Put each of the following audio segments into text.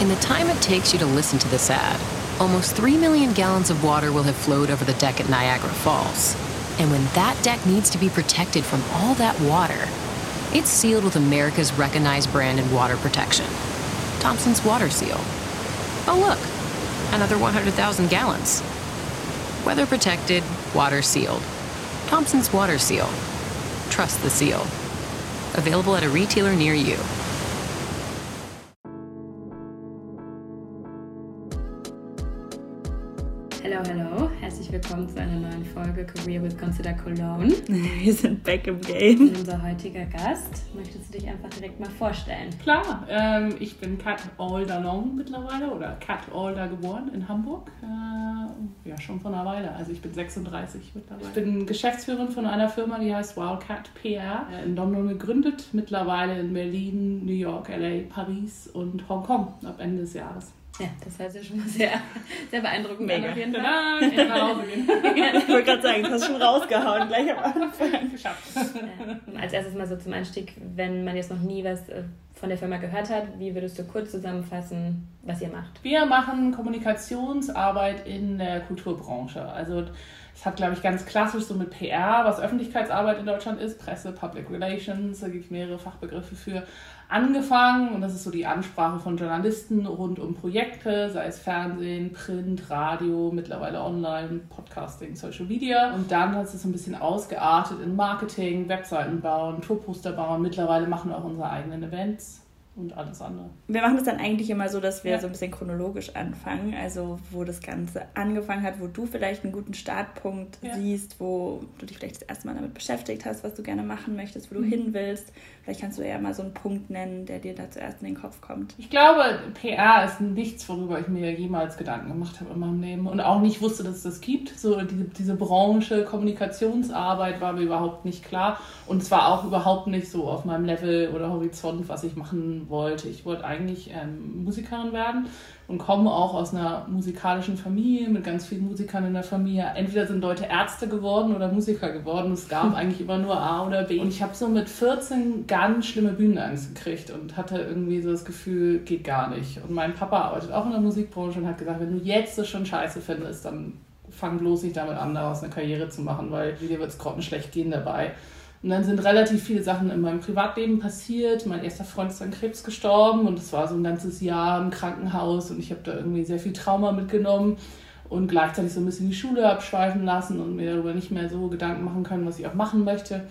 In the time it takes you to listen to this ad, almost 3 million gallons of water will have flowed over the deck at Niagara Falls. And when that deck needs to be protected from all that water, it's sealed with America's recognized brand in water protection Thompson's Water Seal. Oh, look, another 100,000 gallons. Weather protected, water sealed. Thompson's Water Seal. Trust the seal. Available at a retailer near you. Hello, hello. Herzlich willkommen zu einer neuen Folge Career with Consider Cologne. Wir sind back im Game. Und unser heutiger Gast, möchtest du dich einfach direkt mal vorstellen? Klar, ähm, ich bin Kat Alder Long mittlerweile oder Kat Alder geboren in Hamburg. Äh, ja, schon vor einer Weile. Also ich bin 36 mittlerweile. Ich bin Geschäftsführerin von einer Firma, die heißt Wildcat PR. Äh, in London gegründet, mittlerweile in Berlin, New York, LA, Paris und Hongkong ab Ende des Jahres. Ja, das heißt ja schon mal sehr, sehr beeindruckend Mega. auf jeden Fall. Tada. Ich wollte gerade sagen, das hast du schon rausgehauen, gleich am Anfang. Geschafft. Ja. Als erstes mal so zum Einstieg, wenn man jetzt noch nie was äh, von der Firma gehört hat, wie würdest du kurz zusammenfassen, was ihr macht? Wir machen Kommunikationsarbeit in der Kulturbranche. Also es hat, glaube ich, ganz klassisch so mit PR, was Öffentlichkeitsarbeit in Deutschland ist, Presse, Public Relations, da gibt es mehrere Fachbegriffe für, angefangen. Und das ist so die Ansprache von Journalisten rund um Projekte, sei es Fernsehen, Print, Radio, mittlerweile Online, Podcasting, Social Media. Und dann hat es so ein bisschen ausgeartet in Marketing, Webseiten bauen, Tourposter bauen. Mittlerweile machen wir auch unsere eigenen Events und alles andere. Wir machen das dann eigentlich immer so, dass wir Ja. so ein bisschen chronologisch anfangen. Also wo das Ganze angefangen hat, wo du vielleicht einen guten Startpunkt Ja. siehst, wo du dich vielleicht das erste Mal damit beschäftigt hast, was du gerne machen möchtest, wo Mhm. du hin willst. Vielleicht kannst du ja mal so einen Punkt nennen, der dir da zuerst in den Kopf kommt. Ich glaube, PR ist nichts, worüber ich mir jemals Gedanken gemacht habe in meinem Leben und auch nicht wusste, dass es das gibt. So diese, diese Branche, Kommunikationsarbeit war mir überhaupt nicht klar und es war auch überhaupt nicht so auf meinem Level oder Horizont, was ich machen wollte. Ich wollte eigentlich ähm, Musikerin werden und komme auch aus einer musikalischen Familie mit ganz vielen Musikern in der Familie. Entweder sind Leute Ärzte geworden oder Musiker geworden. Es gab eigentlich immer nur A oder B. Und ich habe so mit 14 ganz schlimme Bühnenangst gekriegt und hatte irgendwie so das Gefühl, geht gar nicht. Und mein Papa arbeitet auch in der Musikbranche und hat gesagt, wenn du jetzt das schon scheiße findest, dann fang bloß nicht damit an, daraus eine Karriere zu machen, weil dir wird es grottenschlecht gehen dabei. Und dann sind relativ viele Sachen in meinem Privatleben passiert. Mein erster Freund ist an Krebs gestorben und es war so ein ganzes Jahr im Krankenhaus und ich habe da irgendwie sehr viel Trauma mitgenommen und gleichzeitig so ein bisschen die Schule abschweifen lassen und mir darüber nicht mehr so Gedanken machen können, was ich auch machen möchte.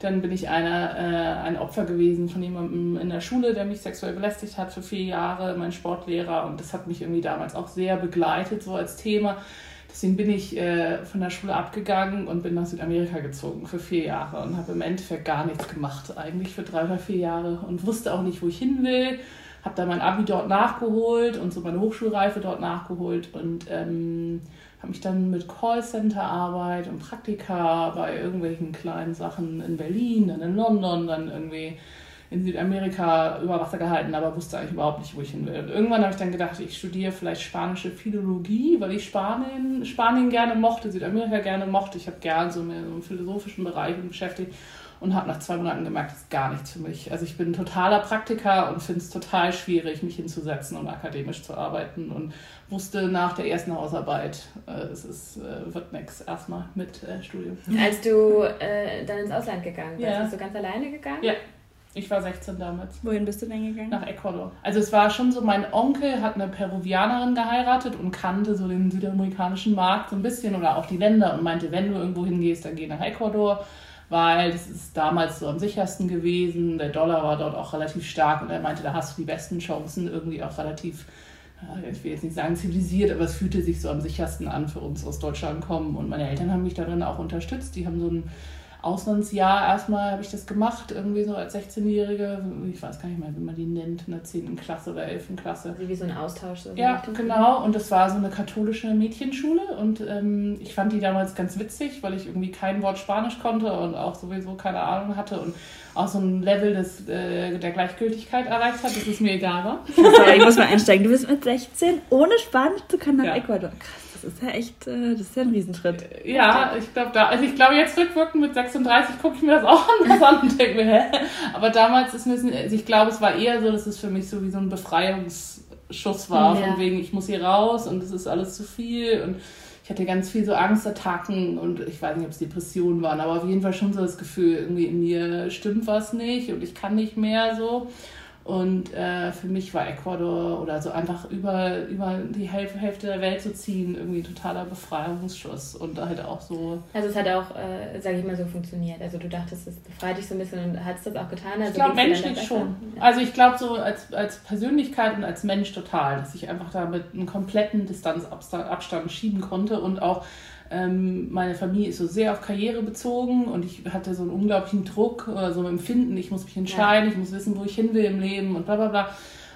Dann bin ich einer, äh, ein Opfer gewesen von jemandem in der Schule, der mich sexuell belästigt hat für vier Jahre, mein Sportlehrer. Und das hat mich irgendwie damals auch sehr begleitet, so als Thema. Deswegen bin ich äh, von der Schule abgegangen und bin nach Südamerika gezogen für vier Jahre und habe im Endeffekt gar nichts gemacht, eigentlich für drei oder vier Jahre und wusste auch nicht, wo ich hin will. Habe dann mein Abi dort nachgeholt und so meine Hochschulreife dort nachgeholt und ähm, habe mich dann mit Callcenter-Arbeit und Praktika bei irgendwelchen kleinen Sachen in Berlin, dann in London, dann irgendwie in Südamerika über Wasser gehalten, aber wusste eigentlich überhaupt nicht, wo ich hin will. Und irgendwann habe ich dann gedacht, ich studiere vielleicht spanische Philologie, weil ich Spanien, Spanien gerne mochte, Südamerika gerne mochte. Ich habe gern so mehr so im philosophischen Bereich beschäftigt und habe nach zwei Monaten gemerkt, das ist gar nichts für mich. Also ich bin ein totaler Praktiker und finde es total schwierig, mich hinzusetzen und akademisch zu arbeiten und wusste nach der ersten Hausarbeit, äh, es ist, äh, wird nichts erstmal mit äh, Studium. Als du äh, dann ins Ausland gegangen bist, Ja. bist du ganz alleine gegangen? Ja. Ich war 16 damals. Wohin bist du denn gegangen? Nach Ecuador. Also es war schon so, mein Onkel hat eine Peruvianerin geheiratet und kannte so den südamerikanischen Markt so ein bisschen oder auch die Länder und meinte, wenn du irgendwo hingehst, dann geh nach Ecuador, weil das ist damals so am sichersten gewesen. Der Dollar war dort auch relativ stark und er meinte, da hast du die besten Chancen, irgendwie auch relativ, ich will jetzt nicht sagen zivilisiert, aber es fühlte sich so am sichersten an für uns aus Deutschland kommen. Und meine Eltern haben mich darin auch unterstützt. Die haben so ein Auslandsjahr erstmal habe ich das gemacht, irgendwie so als 16-Jährige. Ich weiß gar nicht mehr, wie man die nennt, in der 10. Klasse oder 11. Klasse. Also wie so ein Austausch. So Ja, Richtung? genau. Und das war so eine katholische Mädchenschule. Und ähm, ich fand die damals ganz witzig, weil ich irgendwie kein Wort Spanisch konnte und auch sowieso keine Ahnung hatte und auch so ein Level des, äh, der Gleichgültigkeit erreicht hat, dass es mir egal war. Ich muss mal einsteigen. Du bist mit 16 ohne Spanisch zu können nach Ja. Ecuador. Krass, das ist ja echt, äh, das ist ja ein Riesenschritt. Ja, ich glaube, da, also ich glaube, jetzt rückwirkend mit 36 gucke ich mir das auch anders an und denke mir, hä? Aber damals ist mir, also ich glaube, es war eher so, dass es für mich so wie so ein Schuss war, Ja. von wegen, ich muss hier raus und es ist alles zu viel und ich hatte ganz viel so Angstattacken und ich weiß nicht, ob es Depressionen waren, aber auf jeden Fall schon so das Gefühl, irgendwie in mir stimmt was nicht und ich kann nicht mehr so. Und äh, für mich war Ecuador oder so einfach über, über die Hälfte, Hälfte der Welt zu ziehen irgendwie ein totaler Befreiungsschuss und halt auch so. Also es hat auch, äh, sage ich mal, so funktioniert. Also du dachtest, es befreit dich so ein bisschen und hat es das auch getan? Also Ich glaube menschlich schon. Also ich glaube so als, als Persönlichkeit und als Mensch total, dass ich einfach damit einen kompletten Distanzabstand schieben konnte und auch ähm, meine Familie ist so sehr auf Karriere bezogen und ich hatte so einen unglaublichen Druck oder so ein Empfinden, ich muss mich entscheiden, ich muss wissen, wo ich hin will im Leben und bla bla bla.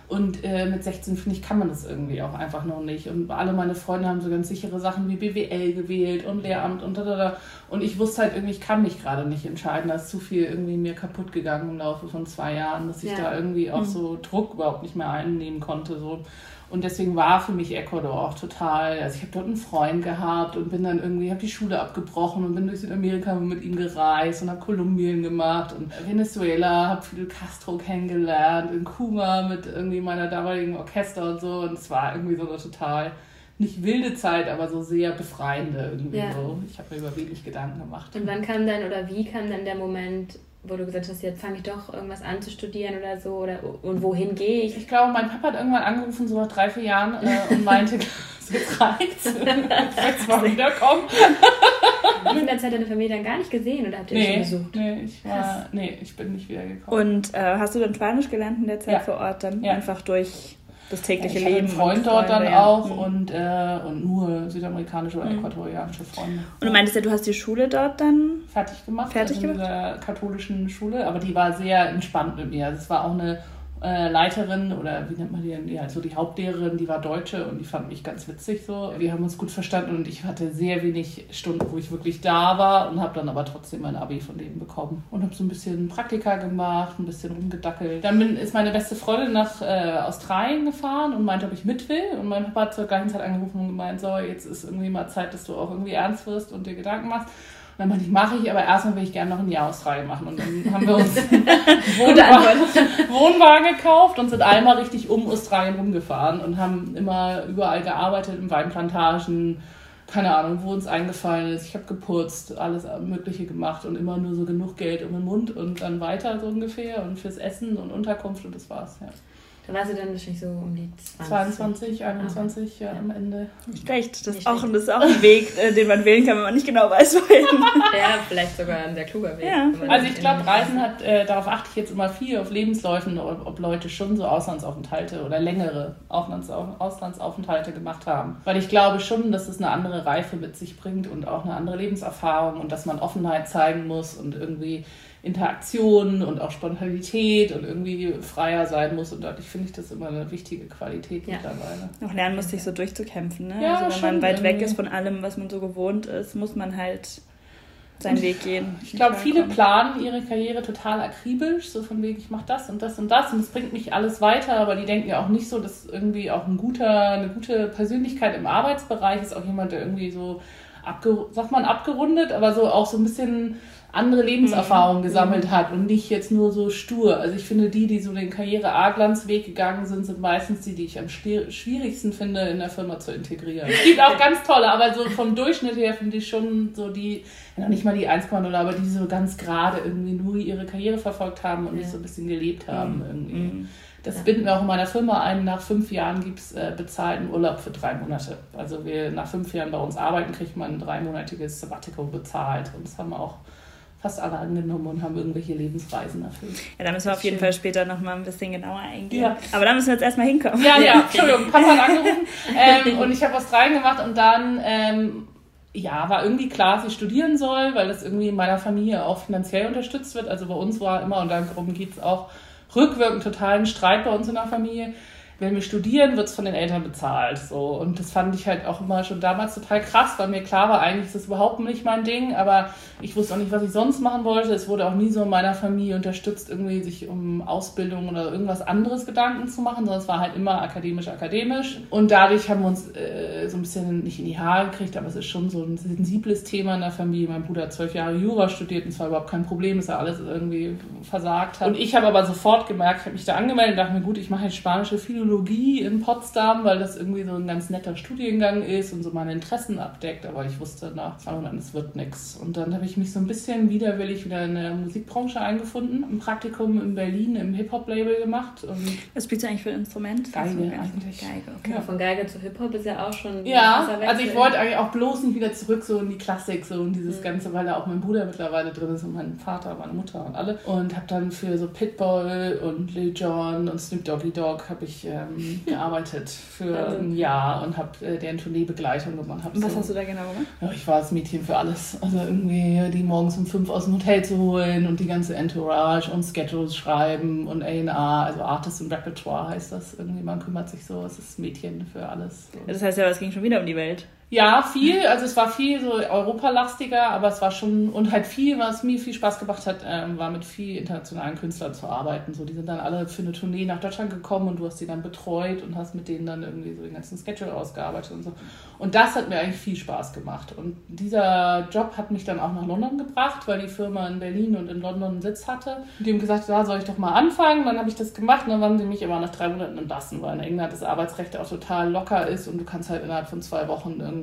Und äh, mit 16, finde ich, kann man das irgendwie auch einfach noch nicht. Und alle meine Freunde haben so ganz sichere Sachen wie BWL gewählt und Lehramt und da, da, da. Und ich wusste halt irgendwie, ich kann mich gerade nicht entscheiden. Da ist zu viel irgendwie mir kaputt gegangen im Laufe von zwei Jahren, dass ich Ja. da irgendwie auch so Druck überhaupt nicht mehr einnehmen konnte. So. Und deswegen war für mich Ecuador auch total, also ich habe dort einen Freund gehabt und bin dann irgendwie, habe die Schule abgebrochen und bin durch Südamerika mit ihm gereist und habe Kolumbien gemacht und Venezuela, habe Fidel Castro kennengelernt, in Kuba mit irgendwie meiner damaligen Orchester und so und es war irgendwie so eine total, nicht wilde Zeit, aber so sehr befreiende irgendwie Ja. so. Ich habe mir über wenig Gedanken gemacht. Und wann kam dann oder wie kam dann der Moment, wo du gesagt hast, jetzt fange ich doch irgendwas an zu studieren oder so oder und wohin gehe ich? Ich glaube, mein Papa hat irgendwann angerufen, so nach drei, vier Jahren, äh, und meinte, jetzt reicht's. jetzt mal wiederkommen. Hast du in der Zeit deine Familie dann gar nicht gesehen oder habt ihr euch schon Nee, besucht? nee, ich war, nee, ich bin nicht wiedergekommen. Und äh, hast du dann Spanisch gelernt in der Zeit Ja. vor Ort dann? Ja. Einfach durch das tägliche ich hatte Leben. einen Freund und dort dann Freunde, ja. auch Mhm. und, äh, und nur südamerikanische oder Mhm. äquatorianische Freunde. Und du meintest ja, du hast die Schule dort dann. fertig gemacht, Fertig also in dieser katholischen Schule, aber die war sehr entspannt mit mir. Also es war auch eine äh, Leiterin oder wie nennt man die denn? Ja, so die Hauptlehrerin, die war Deutsche und die fand mich ganz witzig so. Wir haben uns gut verstanden und ich hatte sehr wenig Stunden, wo ich wirklich da war und habe dann aber trotzdem mein Abi von denen bekommen und habe so ein bisschen Praktika gemacht, ein bisschen rumgedackelt. Dann bin, ist meine beste Freundin nach äh, Australien gefahren und meinte, ob ich mit will und mein Papa hat zur gleichen Zeit angerufen und gemeint, so jetzt ist irgendwie mal Zeit, dass du auch irgendwie ernst wirst und dir Gedanken machst. Und dann meinte ich, mache ich, aber erstmal will ich gerne noch ein Jahr Australien machen. Und dann haben wir uns Wohnwagen, Wohnwagen gekauft und sind einmal richtig um Australien rumgefahren und haben immer überall gearbeitet, in Weinplantagen, keine Ahnung, wo uns eingefallen ist. Ich habe geputzt, alles Mögliche gemacht und immer nur so genug Geld um den Mund und dann weiter so ungefähr und fürs Essen und Unterkunft und das war's. Ja. Da warst du dann wahrscheinlich so um die 20. 22, 21 ja, am Ende. Nicht schlecht. Das ist, auch, das ist auch ein Weg, äh, den man wählen kann, wenn man nicht genau weiß, wohin. Ja, vielleicht sogar ein sehr kluger Weg. Ja. Also ich glaube, Reisen hat, äh, darauf achte ich jetzt immer viel auf Lebensläufen, ob, ob Leute schon so Auslandsaufenthalte oder längere Auslandsau- Auslandsaufenthalte gemacht haben. Weil ich glaube schon, dass es eine andere Reife mit sich bringt und auch eine andere Lebenserfahrung und dass man Offenheit zeigen muss und irgendwie Interaktion und auch Spontanität und irgendwie freier sein muss. Und dadurch finde ich das immer eine wichtige Qualität Ja. mittlerweile. Noch lernen muss, sich so durchzukämpfen. Ne? Ja, also wenn schon man weit weg ist von allem, was man so gewohnt ist, muss man halt seinen Weg gehen. Ich glaube, viele planen ihre Karriere total akribisch, so von wegen, ich mache das und das und das und es bringt mich alles weiter, aber die denken ja auch nicht so, dass irgendwie auch ein guter, eine gute Persönlichkeit im Arbeitsbereich ist, auch jemand, der irgendwie so, abge, sagt man abgerundet, aber so auch so ein bisschen andere Lebenserfahrung gesammelt hat und nicht jetzt nur so stur. Also ich finde, die, die so den Karriere-A-Glanzweg gegangen sind, sind meistens die, die ich am schwier- schwierigsten finde, in der Firma zu integrieren. Es gibt auch ganz tolle, aber so vom Durchschnitt her finde ich schon so die, ja, noch nicht mal die 1,0, aber die so ganz gerade irgendwie nur ihre Karriere verfolgt haben und nicht Ja. so ein bisschen gelebt haben irgendwie. Mhm. Das Ja. binden wir auch in meiner Firma ein. Nach fünf Jahren gibt es äh, bezahlten Urlaub für drei Monate. Also wir nach fünf Jahren bei uns arbeiten, kriegt man ein dreimonatiges Sabbatical bezahlt. Und das haben auch fast alle angenommen und haben irgendwelche Lebensreisen erfüllt. Ja, da müssen wir auf jeden. Fall später nochmal ein bisschen genauer eingehen. Ja. Aber da müssen wir jetzt erstmal hinkommen. Ja, ja, Entschuldigung, Papa hat angerufen ähm, und ich habe Australien gemacht und dann, ähm, ja, war irgendwie klar, dass ich studieren soll, weil das irgendwie in meiner Familie auch finanziell unterstützt wird. Also bei uns war immer, und darum geht es auch rückwirkend total ein Streit bei uns in der Familie. Wenn wir studieren, wird es von den Eltern bezahlt. So. Und das fand ich halt auch immer schon damals total krass, weil mir klar war, eigentlich ist das überhaupt nicht mein Ding, aber ich wusste auch nicht, was ich sonst machen wollte. Es wurde auch nie so in meiner Familie unterstützt, irgendwie sich um Ausbildung oder irgendwas anderes Gedanken zu machen, sondern es war halt immer akademisch, akademisch. Und dadurch haben wir uns äh, so ein bisschen nicht in die Haare gekriegt, aber es ist schon so ein sensibles Thema in der Familie. Mein Bruder hat zwölf Jahre Jura studiert und es war überhaupt kein Problem, dass er alles irgendwie versagt hat. Und ich habe aber sofort gemerkt, ich habe mich da angemeldet und dachte mir, gut, ich mache jetzt spanische Philologie Philologie in Potsdam, weil das irgendwie so ein ganz netter Studiengang ist und so meine Interessen abdeckt. Aber ich wusste nach zwei Monaten, es wird nichts. Und dann habe ich mich so ein bisschen widerwillig wieder in der Musikbranche eingefunden. Ein Praktikum in Berlin im Hip-Hop-Label gemacht. Und Was spielst du eigentlich für ein Instrument? Geige Also, ja, eigentlich. Geige, okay. Ja, von Geige zu Hip-Hop ist ja auch schon ein Ja, also ich wollte eigentlich auch bloß nicht wieder zurück so in die Klassik, so in Mhm. dieses Ganze, weil da auch mein Bruder mittlerweile drin ist und mein Vater, meine Mutter und alle. Und habe dann für so Pitbull und Lil Jon und Snoop Doggy Dogg habe ich ähm, gearbeitet für Also- ein Jahr und habe äh, deren Tourneebegleitung gemacht. Hab Und was so, hast du da genau gemacht? ja, ich war das Mädchen für alles. Also irgendwie die morgens um fünf aus dem Hotel zu holen und die ganze Entourage und Schedules schreiben und A&R, also Artist und Repertoire heißt das. Irgendwie man kümmert sich so, es ist Mädchen für alles. So. Das heißt ja, es ging schon wieder um die Welt. Ja, viel. Also es war viel so europalastiger, aber es war schon und halt viel, was mir viel Spaß gemacht hat, ähm, war mit viel internationalen Künstlern zu arbeiten. So, die sind dann alle für eine Tournee nach Deutschland gekommen und du hast die dann betreut und hast mit denen dann irgendwie so den ganzen Schedule ausgearbeitet und so. Und das hat mir eigentlich viel Spaß gemacht. Und dieser Job hat mich dann auch nach London gebracht, weil die Firma in Berlin und in London einen Sitz hatte. Die haben gesagt, da soll ich doch mal anfangen. Dann habe ich das gemacht und dann waren sie mich aber nach drei Monaten entlassen, weil in England das Arbeitsrecht auch total locker ist und du kannst halt innerhalb von zwei Wochen irgendwie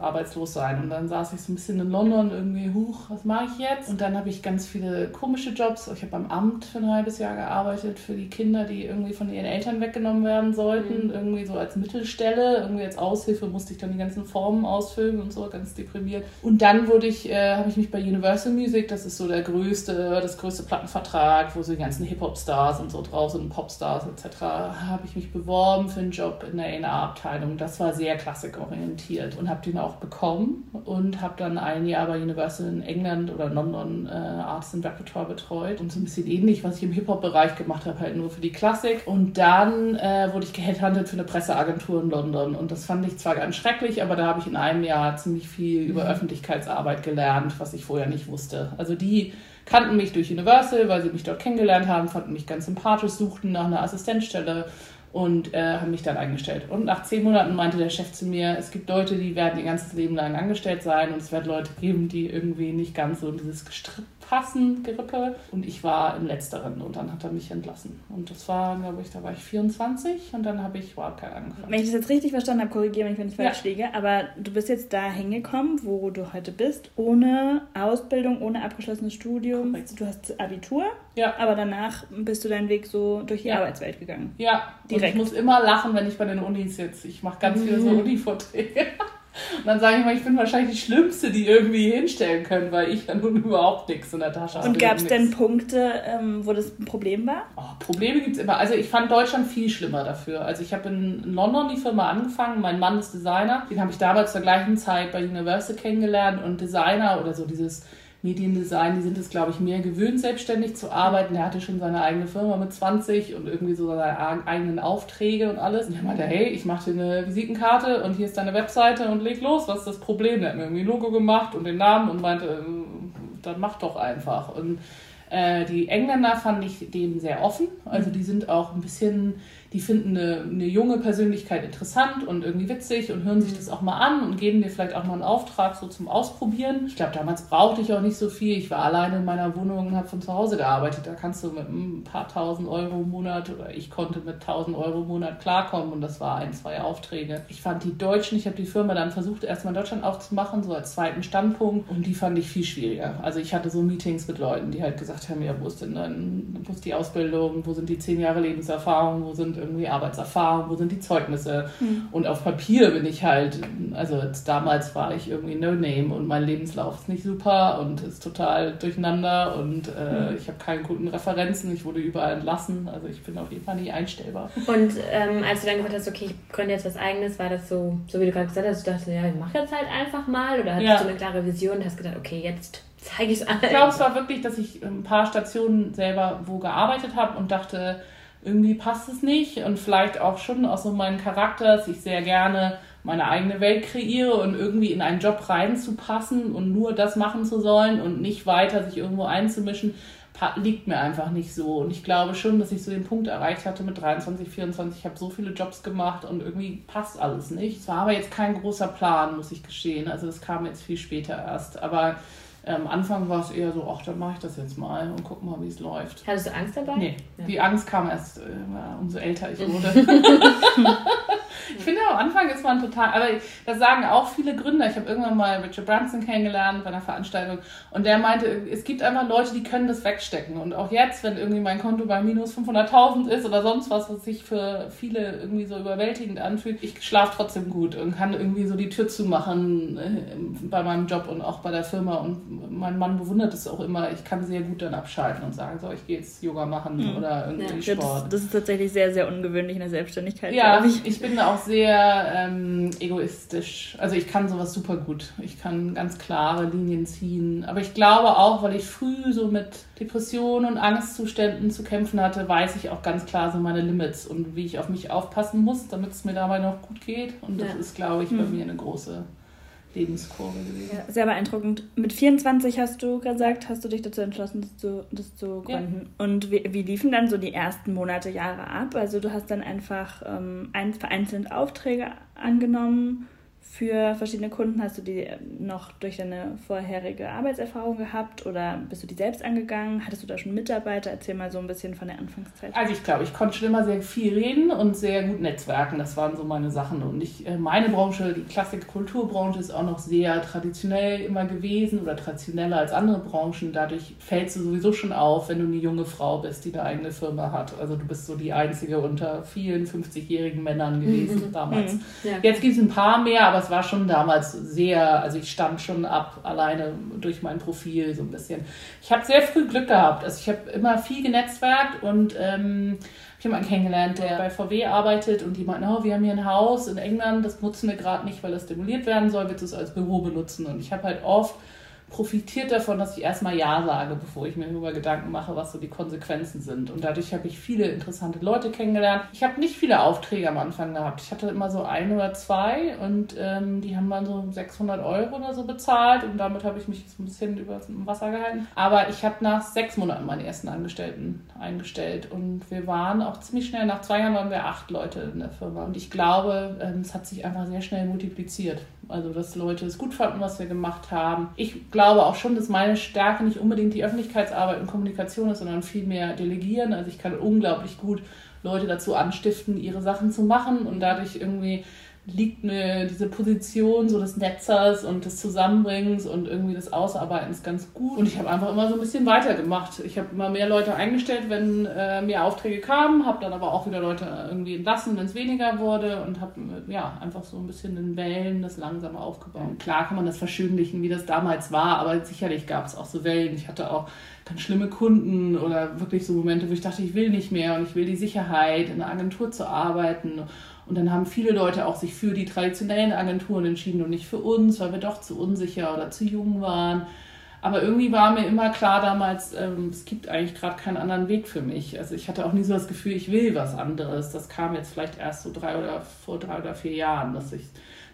arbeitslos sein. Und dann saß ich so ein bisschen in London irgendwie, huch, was mache ich jetzt? Und dann habe ich ganz viele komische Jobs. Ich habe beim Amt für ein halbes Jahr gearbeitet für die Kinder, die irgendwie von ihren Eltern weggenommen werden sollten. Irgendwie so als Mittelstelle, irgendwie als Aushilfe musste ich dann die ganzen Formen ausfüllen und so, ganz deprimiert. Und dann wurde ich, äh, habe ich mich bei Universal Music, das ist so der größte, das größte Plattenvertrag, wo so die ganzen Hip-Hop-Stars und so drauf sind, Popstars etc., habe ich mich beworben für einen Job in der A&R-Abteilung. Das war sehr klassikorientiert und habe den auch bekommen und habe dann ein Jahr bei Universal in England oder London äh, Arts and Repertoire betreut und so ein bisschen ähnlich, was ich im Hip-Hop-Bereich gemacht habe, halt nur für die Klassik. Und dann äh, wurde ich gehandelt für eine Presseagentur in London und das fand ich zwar ganz schrecklich, aber da habe ich in einem Jahr ziemlich viel über Öffentlichkeitsarbeit gelernt, was ich vorher nicht wusste. Also die kannten mich durch Universal, weil sie mich dort kennengelernt haben, fanden mich ganz sympathisch, suchten nach einer Assistenzstelle und äh, haben mich dann eingestellt. Und nach zehn Monaten meinte der Chef zu mir, es gibt Leute, die werden ihr ganzes Leben lang angestellt sein und es wird Leute geben, die irgendwie nicht ganz so dieses Gestripp passen, Gerippe. Und ich war im Letzteren und dann hat er mich entlassen. Und das war, glaube ich, da war ich 24 und dann habe ich Wildcard angefangen. Wenn ich das jetzt richtig verstanden habe, korrigiere mich, wenn ich falsch Ja. liege, aber du bist jetzt da hingekommen, wo du heute bist, ohne Ausbildung, ohne abgeschlossenes Studium. Korrekt. Du hast Abitur, Ja. aber danach bist du deinen Weg so durch die Ja. Arbeitswelt gegangen. Ja, Direkt. Und ich muss immer lachen, wenn ich bei den Unis sitze. Ich mache ganz viele so Uni-Vorträge. Und dann sage ich mal, ich bin wahrscheinlich die Schlimmste, die irgendwie hinstellen können, weil ich ja nun überhaupt nichts in der Tasche habe. Und gab es denn. Punkte, ähm, wo das ein Problem war? Oh, Probleme gibt es immer. Also ich fand Deutschland viel schlimmer dafür. Also ich habe in London die Firma angefangen. Mein Mann ist Designer. Den habe ich damals zur gleichen Zeit bei Universal kennengelernt. Und Designer oder so dieses Mediendesign, die sind es, glaube ich, mehr gewöhnt, selbstständig zu arbeiten. Der hatte schon seine eigene Firma mit 20 und irgendwie so seine eigenen Aufträge und alles. Und er meinte, hey, ich mache dir eine Visitenkarte und hier ist deine Webseite und leg los. Was ist das Problem? Der hat mir irgendwie ein Logo gemacht und den Namen und meinte, äh, dann mach doch einfach. Und äh, die Engländer fand ich dem sehr offen. Also die sind auch ein bisschen, die finden eine, eine junge Persönlichkeit interessant und irgendwie witzig und hören sich das auch mal an und geben dir vielleicht auch mal einen Auftrag so zum Ausprobieren. Ich glaube, damals brauchte ich auch nicht so viel. Ich war alleine in meiner Wohnung und habe von zu Hause gearbeitet. Da kannst du mit ein paar tausend Euro im Monat oder ich konnte mit tausend Euro im Monat klarkommen und das war ein, zwei Aufträge. Ich fand die Deutschen, ich habe die Firma dann versucht, erstmal in Deutschland aufzumachen, so als zweiten Standpunkt und die fand ich viel schwieriger. Also ich hatte so Meetings mit Leuten, die halt gesagt haben, ja, wo ist denn dann, wo ist die Ausbildung, wo sind die zehn Jahre Lebenserfahrung, wo sind irgendwie Arbeitserfahrung, wo sind die Zeugnisse und auf Papier bin ich halt, also jetzt damals war ich irgendwie No-Name und mein Lebenslauf ist nicht super und ist total durcheinander und äh, ich habe keine guten Referenzen, ich wurde überall entlassen, also ich bin auf jeden Fall nicht einstellbar. Und ähm, als du dann gesagt hast, okay, ich gründe jetzt was eigenes, war das so, so wie du gerade gesagt hast, du dachtest, ja, ich mache jetzt halt einfach mal? Oder hattest Ja. du eine klare Vision und hast gedacht, okay, jetzt zeige ich es allen? Ich glaube, es war wirklich, dass ich ein paar Stationen selber wo gearbeitet habe und dachte, irgendwie passt es nicht und vielleicht auch schon aus so meinem Charakter, dass ich sehr gerne meine eigene Welt kreiere und irgendwie in einen Job reinzupassen und nur das machen zu sollen und nicht weiter sich irgendwo einzumischen, liegt mir einfach nicht so. Und ich glaube schon, dass ich so den Punkt erreicht hatte mit 23, 24. Ich habe so viele Jobs gemacht und irgendwie passt alles nicht. Es war aber jetzt kein großer Plan, muss ich gestehen. Also das kam jetzt viel später erst. Aber Am Anfang war es eher so, ach, dann mache ich das jetzt mal und guck mal, wie es läuft. Hattest du Angst dabei? Nee, Ja. die Angst kam erst, äh, umso älter ich wurde. ich finde, am Anfang ist man total, aber das sagen auch viele Gründer. Ich habe irgendwann mal Richard Branson kennengelernt bei einer Veranstaltung und der meinte, es gibt einfach Leute, die können das wegstecken. Und auch jetzt, wenn irgendwie mein Konto bei minus 500.000 ist oder sonst was, was sich für viele irgendwie so überwältigend anfühlt, ich schlafe trotzdem gut und kann irgendwie so die Tür zumachen äh, bei meinem Job und auch bei der Firma. Und mein Mann bewundert es auch immer. Ich kann sehr gut dann abschalten und sagen, so, ich gehe jetzt Yoga machen oder irgendwie Ja. Ja, das, Sport. das ist tatsächlich sehr, sehr ungewöhnlich in der Selbstständigkeit, Ja, ich. ich bin da auch sehr ähm, egoistisch. Also ich kann sowas super gut. Ich kann ganz klare Linien ziehen. Aber ich glaube auch, weil ich früh so mit Depressionen und Angstzuständen zu kämpfen hatte, weiß ich auch ganz klar so meine Limits und wie ich auf mich aufpassen muss, damit es mir dabei noch gut geht. Und das Ja. ist, glaube ich, bei mir eine große Lebenskurve gewesen. Ja, sehr beeindruckend. Mit 24 hast du gesagt, hast du dich dazu entschlossen, das zu, das zu Ja. gründen. Und wie, wie liefen dann so die ersten Monate, Jahre ab? Also du hast dann einfach ähm, ein, vereinzelt Aufträge angenommen für verschiedene Kunden. Hast du die noch durch deine vorherige Arbeitserfahrung gehabt oder bist du die selbst angegangen? Hattest du da schon Mitarbeiter? Erzähl mal so ein bisschen von der Anfangszeit. Also ich glaube, ich konnte schon immer sehr viel reden und sehr gut netzwerken. Das waren so meine Sachen. Und ich, äh, meine Branche, die Klassik-Kulturbranche, ist auch noch sehr traditionell immer gewesen oder traditioneller als andere Branchen. Dadurch fällst du sowieso schon auf, wenn du eine junge Frau bist, die eine eigene Firma hat. Also du bist so die einzige unter vielen 50-jährigen Männern gewesen damals. Ja. Jetzt gibt es ein paar mehr, aber es war schon damals sehr, also ich stand schon ab, alleine durch mein Profil so ein bisschen. Ich habe sehr früh Glück gehabt. Also ich habe immer viel genetzwerkt und ähm, ich habe jemanden kennengelernt, der bei VW arbeitet und die meinten, oh, wir haben hier ein Haus in England, das nutzen wir gerade nicht, weil das demoliert werden soll, willst du es als Büro benutzen? Und ich habe halt oft profitiert davon, dass ich erstmal Ja sage, bevor ich mir darüber Gedanken mache, was so die Konsequenzen sind. Und dadurch habe ich viele interessante Leute kennengelernt. Ich habe nicht viele Aufträge am Anfang gehabt. Ich hatte immer so ein oder zwei und ähm, die haben dann so 600 Euro oder so bezahlt und damit habe ich mich so ein bisschen über das Wasser gehalten. Aber ich habe nach sechs Monaten meine ersten Angestellten eingestellt und wir waren auch ziemlich schnell, nach zwei Jahren waren wir acht Leute in der Firma. Und ich glaube, ähm, es hat sich einfach sehr schnell multipliziert. Also, dass Leute es gut fanden, was wir gemacht haben. Ich glaube auch schon, dass meine Stärke nicht unbedingt die Öffentlichkeitsarbeit und Kommunikation ist, sondern vielmehr delegieren. Also, ich kann unglaublich gut Leute dazu anstiften, ihre Sachen zu machen und dadurch irgendwie liegt mir diese Position so des Netzers und des Zusammenbringens und irgendwie des Ausarbeitens ganz gut. Und ich habe einfach immer so ein bisschen weitergemacht. Ich habe immer mehr Leute eingestellt, wenn äh, mehr Aufträge kamen, habe dann aber auch wieder Leute irgendwie entlassen, wenn es weniger wurde und habe äh, ja einfach so ein bisschen in Wellen das langsam aufgebaut. Klar kann man das verschönlichen, wie das damals war, aber sicherlich gab es auch so Wellen. Ich hatte auch ganz schlimme Kunden oder wirklich so Momente, wo ich dachte, ich will nicht mehr und ich will die Sicherheit, in einer Agentur zu arbeiten. Und dann haben viele Leute auch sich für die traditionellen Agenturen entschieden und nicht für uns, weil wir doch zu unsicher oder zu jung waren. Aber irgendwie war mir immer klar damals, ähm, es gibt eigentlich gerade keinen anderen Weg für mich. Also ich hatte auch nie so das Gefühl, ich will was anderes. Das kam jetzt vielleicht erst so drei oder vor drei oder vier Jahren, dass ich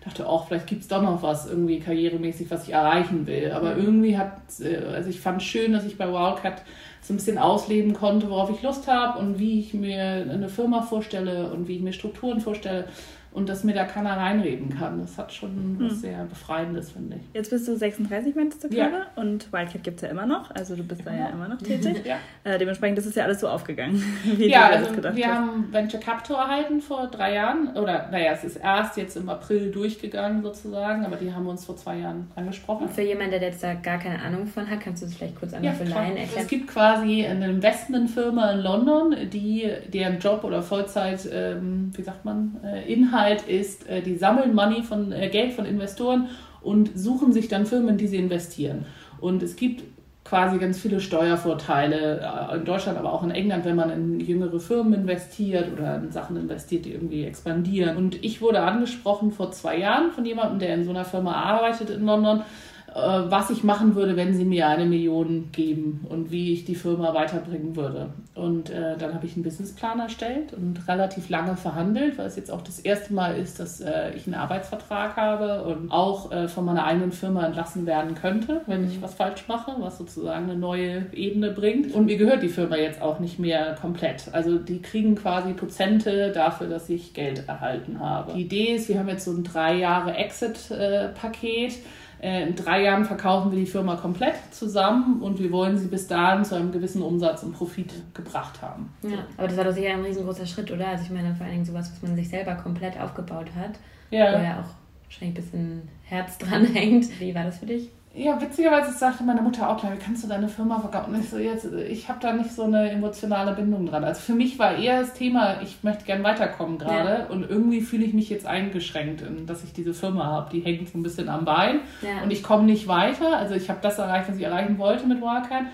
dachte, auch vielleicht gibt es doch noch was irgendwie karrieremäßig, was ich erreichen will. Aber irgendwie hat, äh, also ich fand schön, dass ich bei Wildcat so ein bisschen ausleben konnte, worauf ich Lust habe und wie ich mir eine Firma vorstelle und wie ich mir Strukturen vorstelle und dass mir da keiner reinreden kann. Das hat schon was sehr Befreiendes, finde ich. Jetzt bist du 36, meintest du Ja. gerade? Und Wildcat gibt es ja immer noch. Also du bist da ja immer noch tätig. Ja. Äh, dementsprechend ist es ja alles so aufgegangen, wie Ja, du also gedacht wir hast. haben Venture Capital erhalten vor drei Jahren. Oder naja, es ist erst jetzt im April durchgegangen sozusagen, aber die haben uns vor zwei Jahren angesprochen. Und für jemanden, der jetzt da gar keine Ahnung von hat, kannst du es vielleicht kurz einmal für klar. Laien Es erklären? gibt quasi eine Investmentfirma in London, die deren Job oder Vollzeit, ähm, wie sagt man, äh, Inhalt ist, äh, die sammeln Money von äh, Geld von Investoren und suchen sich dann Firmen, in die sie investieren. Und es gibt quasi ganz viele Steuervorteile äh, in Deutschland, aber auch in England, wenn man in jüngere Firmen investiert oder in Sachen investiert, die irgendwie expandieren. Und ich wurde angesprochen vor zwei Jahren von jemandem, der in so einer Firma arbeitet in London, was ich machen würde, wenn sie mir eine Million geben und wie ich die Firma weiterbringen würde. Und äh, dann habe ich einen Businessplan erstellt und relativ lange verhandelt, weil es jetzt auch das erste Mal ist, dass äh, ich einen Arbeitsvertrag habe und auch äh, von meiner eigenen Firma entlassen werden könnte, wenn ich was falsch mache, was sozusagen eine neue Ebene bringt. Und mir gehört die Firma jetzt auch nicht mehr komplett. Also die kriegen quasi Prozente dafür, dass ich Geld erhalten habe. Die Idee ist, wir haben jetzt so ein drei Jahre Exit-Paket äh, in drei Jahren verkaufen wir die Firma komplett zusammen und wir wollen sie bis dahin zu einem gewissen Umsatz und Profit gebracht haben. Ja, aber das war doch sicher ein riesengroßer Schritt, oder? Also ich meine vor allen Dingen sowas, was man sich selber komplett aufgebaut hat, Ja. wo ja auch wahrscheinlich ein bisschen Herz dran hängt. Wie war das für dich? Ja, witzigerweise sagte meine Mutter auch gleich, wie kannst du deine Firma verkaufen? Und ich so, jetzt, ich habe da nicht so eine emotionale Bindung dran. Also für mich war eher das Thema, ich möchte gern weiterkommen gerade und irgendwie fühle ich mich jetzt eingeschränkt, in, dass ich diese Firma habe. Die hängt so ein bisschen am Bein Ja. und ich komme nicht weiter. Also ich habe das erreicht, was ich erreichen wollte mit Wildcat.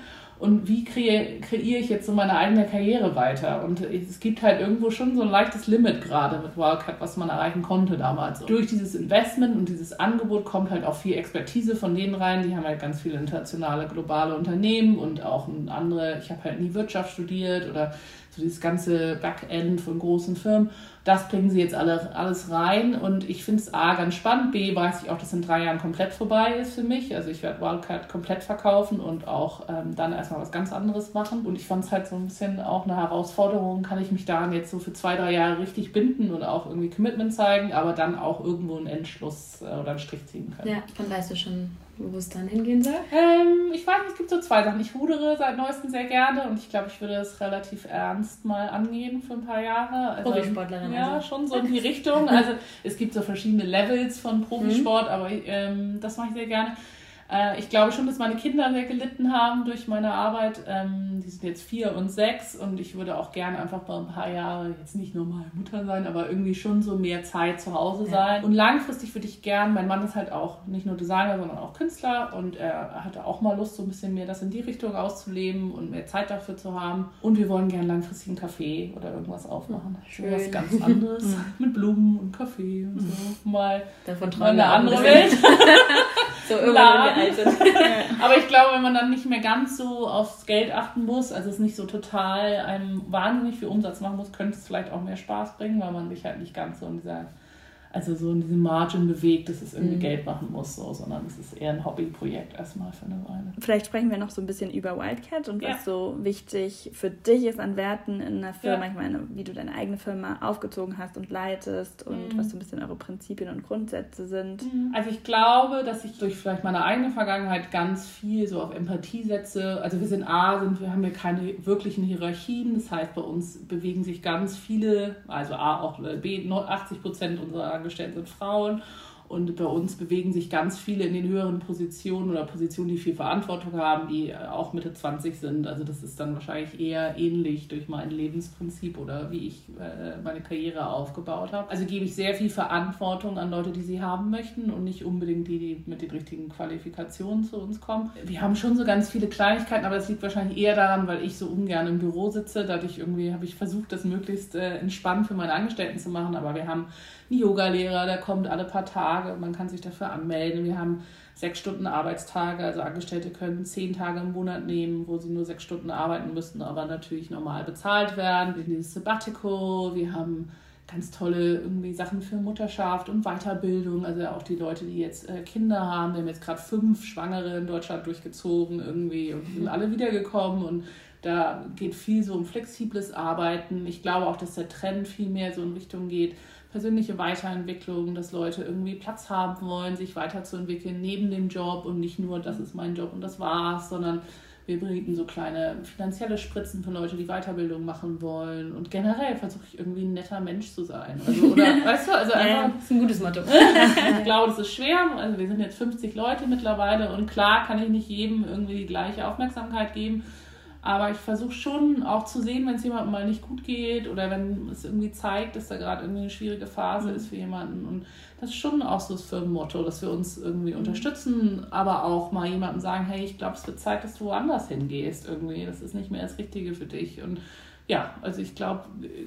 Und wie kreiere kreiere ich jetzt so meine eigene Karriere weiter? Und es gibt halt irgendwo schon so ein leichtes Limit gerade mit Wildcat, was man erreichen konnte damals. Und durch dieses Investment und dieses Angebot kommt halt auch viel Expertise von denen rein. Die haben halt ganz viele internationale, globale Unternehmen und auch andere, ich habe halt nie Wirtschaft studiert oder so dieses ganze Backend von großen Firmen. Das bringen sie jetzt alle, alles rein und ich finde es A ganz spannend, B weiß ich auch, dass in drei Jahren komplett vorbei ist für mich. Also ich werde Wildcat komplett verkaufen und auch ähm, dann erstmal was ganz anderes machen. Und ich fand es halt so ein bisschen auch eine Herausforderung, kann ich mich daran jetzt so für zwei, drei Jahre richtig binden und auch irgendwie Commitment zeigen, aber dann auch irgendwo einen Endschluss äh, oder einen Strich ziehen können. Ja, dann weißt du schon, wo es dann hingehen soll. Ähm, ich weiß nicht, es gibt so zwei Sachen. Ich rudere seit neuestem sehr gerne und ich glaube, ich würde das relativ ernst mal angehen für ein paar Jahre. Also, Profisportlerin Ja, also. schon so in die Richtung. Also es gibt so verschiedene Levels von Profisport, aber ähm, das mache ich sehr gerne. Äh, ich glaube schon, dass meine Kinder sehr gelitten haben durch meine Arbeit. Ähm, die sind jetzt vier und sechs und ich würde auch gerne einfach mal ein paar Jahre jetzt nicht nur mal Mutter sein, aber irgendwie schon so mehr Zeit zu Hause Ja. sein. Und langfristig würde ich gern, mein Mann ist halt auch nicht nur Designer, sondern auch Künstler und er hatte auch mal Lust, so ein bisschen mehr das in die Richtung auszuleben und mehr Zeit dafür zu haben. Und wir wollen gern langfristig einen Café oder irgendwas aufmachen. Schön. Was ganz anderes mit Blumen und Kaffee und so. Mal Davon mal träumen eine andere. Welt. So irgendwann, Laden. Alt sind. Aber ich glaube, wenn man dann nicht mehr ganz so aufs Geld achten muss, also es nicht so total einem wahnsinnig viel Umsatz machen muss, könnte es vielleicht auch mehr Spaß bringen, weil man sich halt nicht ganz so in dieser, also so in diesem Margin bewegt, dass es irgendwie Mhm. Geld machen muss, so, sondern es ist eher ein Hobbyprojekt erstmal für eine Weile. Vielleicht sprechen wir noch so ein bisschen über Wildcat und Ja. was so wichtig für dich ist an Werten in einer Firma. Ja. Ich meine, wie du deine eigene Firma aufgezogen hast und leitest und Mhm. was so ein bisschen eure Prinzipien und Grundsätze sind. Also ich glaube, dass ich durch vielleicht meine eigene Vergangenheit ganz viel so auf Empathie setze. Also wir sind A, sind, wir haben hier keine wirklichen Hierarchien. Das heißt, bei uns bewegen sich ganz viele, also A auch B, 80 Prozent unserer Angestellten sind Frauen. Und bei uns bewegen sich ganz viele in den höheren Positionen oder Positionen, die viel Verantwortung haben, die äh, auch Mitte 20 sind. Also das ist dann wahrscheinlich eher ähnlich durch mein Lebensprinzip oder wie ich äh, meine Karriere aufgebaut habe. Also gebe ich sehr viel Verantwortung an Leute, die sie haben möchten und nicht unbedingt die, die mit den richtigen Qualifikationen zu uns kommen. Wir haben schon so ganz viele Kleinigkeiten, aber das liegt wahrscheinlich eher daran, weil ich so ungern im Büro sitze. Dadurch irgendwie habe ich versucht, das möglichst äh, entspannt für meine Angestellten zu machen. Aber wir haben einen Yoga-Lehrer, der kommt alle paar Tage. Man kann sich dafür anmelden. Wir haben sechs Stunden Arbeitstage. Also Angestellte können zehn Tage im Monat nehmen, wo sie nur sechs Stunden arbeiten müssten, aber natürlich normal bezahlt werden. Wir haben dieses Sabbatical. Wir haben ganz tolle irgendwie Sachen für Mutterschaft und Weiterbildung. Also auch die Leute, die jetzt äh, Kinder haben, wir haben jetzt gerade fünf Schwangere in Deutschland durchgezogen irgendwie und sind alle wiedergekommen und da geht viel so um flexibles Arbeiten. Ich glaube auch, dass der Trend viel mehr so in Richtung geht, persönliche Weiterentwicklung, dass Leute irgendwie Platz haben wollen, sich weiterzuentwickeln neben dem Job und nicht nur, das ist mein Job und das war's, sondern wir bieten so kleine finanzielle Spritzen für Leute, die Weiterbildung machen wollen. Und generell versuche ich irgendwie ein netter Mensch zu sein. Also, oder, weißt du, also einfach, Das ist ein gutes Motto. ich glaube, das ist schwer. Also wir sind jetzt 50 Leute mittlerweile und klar kann ich nicht jedem irgendwie die gleiche Aufmerksamkeit geben. Aber ich versuche schon auch zu sehen, wenn es jemandem mal nicht gut geht oder wenn es irgendwie zeigt, dass da gerade irgendwie eine schwierige Phase ist für jemanden. Und das ist schon auch so das Firmenmotto, dass wir uns irgendwie unterstützen, aber auch mal jemandem sagen, hey, ich glaube, es wird Zeit, dass du woanders hingehst irgendwie. Das ist nicht mehr das Richtige für dich. Und ja, also ich glaube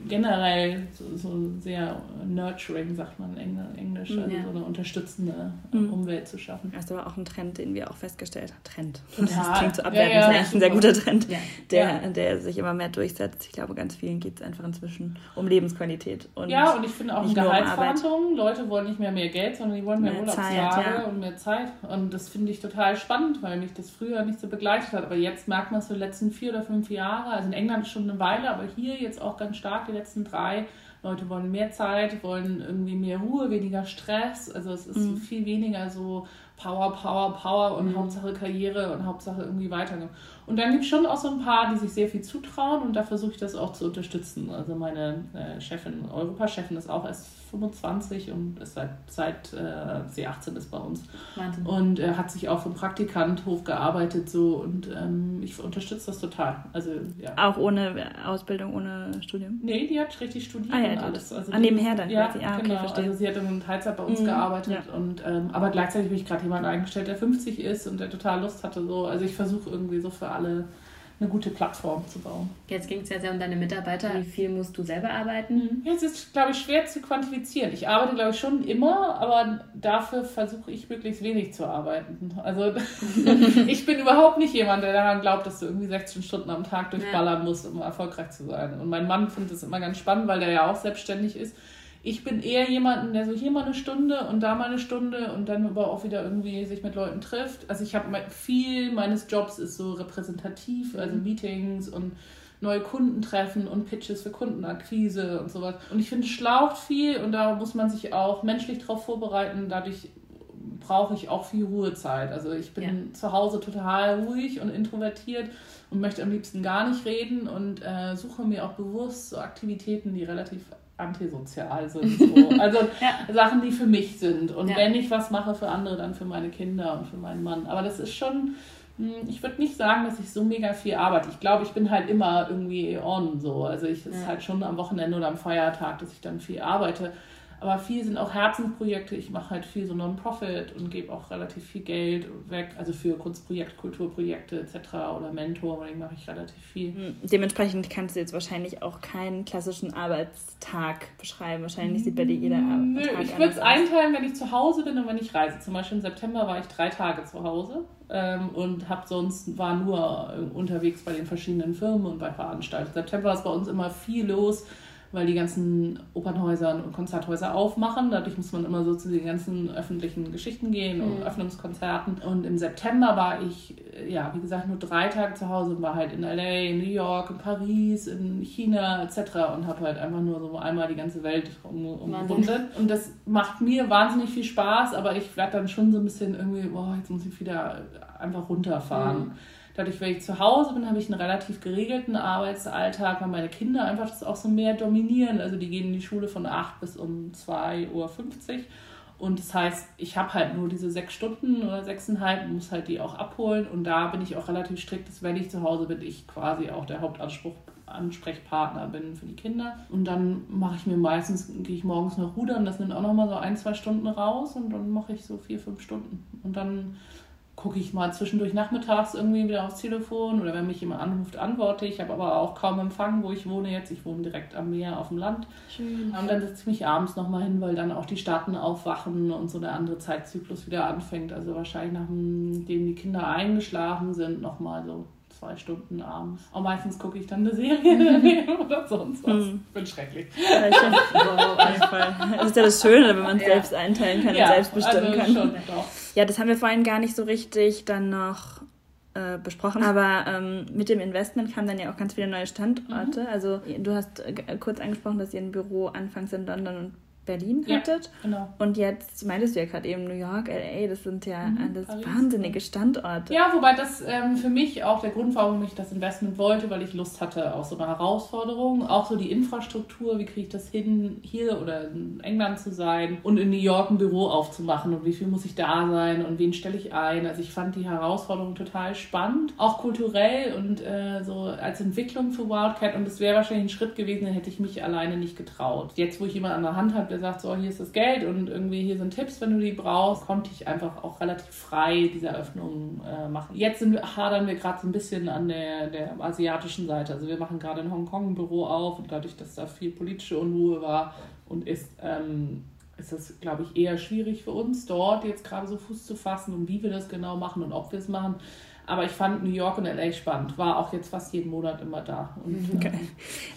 generell so, so sehr nurturing, sagt man in Engl- Englisch, also Ja. so eine unterstützende Mhm. Umwelt zu schaffen. Das ist aber auch ein Trend, den wir auch festgestellt haben. Trend. Ja, Das klingt so ja, abwertend, ja, das ist eigentlich ein sehr guter Trend, Ja. der, der sich immer mehr durchsetzt. Ich glaube, ganz vielen geht es einfach inzwischen um Lebensqualität. Und ja, und ich finde auch nur um Gehaltsverhandlungen, Leute wollen nicht mehr mehr Geld, sondern die wollen mehr, Mehr ja. und mehr Zeit. Und das finde ich total spannend, weil mich das früher nicht so begleitet hat. Aber jetzt merkt man es so die letzten vier oder fünf Jahre. Also in England schon eine Weile, aber hier jetzt auch ganz stark die letzten drei. Leute wollen mehr Zeit, wollen irgendwie mehr Ruhe, weniger Stress. Also es ist Mhm. viel weniger so Power, Power, Power und mhm. Hauptsache Karriere und Hauptsache irgendwie weitergehen. Und dann gibt es schon auch so ein paar, die sich sehr viel zutrauen und da versuche ich das auch zu unterstützen. Also meine äh, Chefin, Europachefin ist auch erst 25 und ist seit, seit äh, sie 18 ist bei uns. Wahnsinn. Und er äh, hat sich auch vom Praktikant hochgearbeitet so und ähm, ich unterstütze das total. Also, ja. Auch ohne Ausbildung, ohne Studium? Nee, die hat richtig studiert ah, ja, und alles. Also ah, nebenher dann ja, quasi. Ah, okay, genau. Verstehe. Also sie hat dann in Teilzeit bei uns mhm, gearbeitet ja. und ähm, aber gleichzeitig habe ich gerade jemanden eingestellt, der 50 ist und der total Lust hatte. So. Also ich versuche irgendwie so für alle eine gute Plattform zu bauen. Jetzt ging es ja sehr um deine Mitarbeiter. Wie viel musst du selber arbeiten? Ja, es ist, glaube ich, schwer zu quantifizieren. Ich arbeite, glaube ich, schon immer, aber dafür versuche ich möglichst wenig zu arbeiten. Also ich bin überhaupt nicht jemand, der daran glaubt, dass du irgendwie 16 Stunden am Tag durchballern musst, um erfolgreich zu sein. Und mein Mann findet das immer ganz spannend, weil der ja auch selbstständig ist ich bin eher jemanden, der so hier mal eine Stunde und da mal eine Stunde und dann aber auch wieder irgendwie sich mit Leuten trifft. Also ich habe viel meines Jobs ist so repräsentativ, also mhm. Meetings und neue Kunden treffen und Pitches für Kundenakquise und sowas. Und ich finde, es schlaucht viel und da muss man sich auch menschlich drauf vorbereiten. Dadurch brauche ich auch viel Ruhezeit. Also ich bin ja. zu Hause total ruhig und introvertiert und möchte am liebsten gar nicht reden und äh, suche mir auch bewusst so Aktivitäten, die relativ antisozial sind. So. Also ja. Sachen, die für mich sind. Und ja. wenn ich was mache für andere, dann für meine Kinder und für meinen Mann. Aber das ist schon, hm, ich würde nicht sagen, dass ich so mega viel arbeite. Ich glaube, ich bin halt immer irgendwie on so. Also ich ja. ist halt schon am Wochenende oder am Feiertag, dass ich dann viel arbeite. Aber viel sind auch Herzensprojekte. Ich mache halt viel so Non-Profit und gebe auch relativ viel Geld weg, also für Kunstprojekte, Kulturprojekte etc. oder Mentoring mache ich relativ viel. Hm, dementsprechend kannst du jetzt wahrscheinlich auch keinen klassischen Arbeitstag beschreiben. Wahrscheinlich sieht bei dir jeder Nö, Tag Ich würde es einteilen, wenn ich zu Hause bin und wenn ich reise. Zum Beispiel im September war ich drei Tage zu Hause ähm, und habe sonst war nur unterwegs bei den verschiedenen Firmen und bei Veranstaltungen. September ist bei uns immer viel los weil die ganzen Opernhäuser und Konzerthäuser aufmachen. Dadurch muss man immer so zu den ganzen öffentlichen Geschichten gehen und mhm. Öffnungskonzerten. Und im September war ich, ja, wie gesagt, nur drei Tage zu Hause und war halt in LA, in New York, in Paris, in China etc. und habe halt einfach nur so einmal die ganze Welt umrundet. Und das macht mir wahnsinnig viel Spaß, aber ich werde dann schon so ein bisschen irgendwie, boah, jetzt muss ich wieder einfach runterfahren. Mhm. Dadurch, wenn ich zu Hause bin, habe ich einen relativ geregelten Arbeitsalltag, weil meine Kinder einfach das auch so mehr dominieren. Also die gehen in die Schule von 8 bis um 2.50 Uhr. Und das heißt, ich habe halt nur diese sechs Stunden oder sechseinhalb, muss halt die auch abholen. Und da bin ich auch relativ strikt, dass wenn ich zu Hause bin, ich quasi auch der Hauptanspruch Ansprechpartner bin für die Kinder. Und dann mache ich mir meistens, gehe ich morgens noch rudern, das nimmt auch nochmal so ein, zwei Stunden raus und dann mache ich so vier, fünf Stunden. Und dann gucke ich mal zwischendurch nachmittags irgendwie wieder aufs Telefon oder wenn mich jemand anruft, antworte ich. habe aber auch kaum Empfang, wo ich wohne jetzt. Ich wohne direkt am Meer auf dem Land. Schön. Und dann setze ich mich abends nochmal hin, weil dann auch die Staaten aufwachen und so der andere Zeitzyklus wieder anfängt. Also wahrscheinlich nachdem die Kinder eingeschlafen sind, nochmal so zwei Stunden abends. Und meistens gucke ich dann eine Serie oder sonst was. Mhm. Ich bin schrecklich. Ja, ich Das ist ja das Schöne, wenn man es ja. selbst einteilen kann ja, und selbst bestimmen also kann. Schon, ja, das haben wir vorhin gar nicht so richtig dann noch äh, besprochen. Aber ähm, mit dem Investment kamen dann ja auch ganz viele neue Standorte. Mhm. Also du hast äh, kurz angesprochen, dass ihr ein Büro anfangs in London und Berlin hattet. Ja, genau. Und jetzt meintest du ja gerade eben New York, LA, das sind ja mhm, alles Paris, wahnsinnige Standorte. Ja, wobei das ähm, für mich auch der Grund war, warum ich das Investment wollte, weil ich Lust hatte auf so eine Herausforderung. Auch so die Infrastruktur, wie kriege ich das hin, hier oder in England zu sein und in New York ein Büro aufzumachen und wie viel muss ich da sein und wen stelle ich ein. Also ich fand die Herausforderung total spannend, auch kulturell und äh, so als Entwicklung für Wildcat und es wäre wahrscheinlich ein Schritt gewesen, dann hätte ich mich alleine nicht getraut. Jetzt, wo ich jemanden an der Hand habe, der sagt, so, hier ist das Geld und irgendwie hier sind Tipps, wenn du die brauchst, konnte ich einfach auch relativ frei diese Eröffnung äh, machen. Jetzt sind, hadern wir gerade so ein bisschen an der, der asiatischen Seite. Also wir machen gerade in Hongkong ein Büro auf und dadurch, dass da viel politische Unruhe war und ist, ähm, ist das, glaube ich, eher schwierig für uns, dort jetzt gerade so Fuß zu fassen und wie wir das genau machen und ob wir es machen. Aber ich fand New York und LA spannend. War auch jetzt fast jeden Monat immer da. Und, okay. Ähm,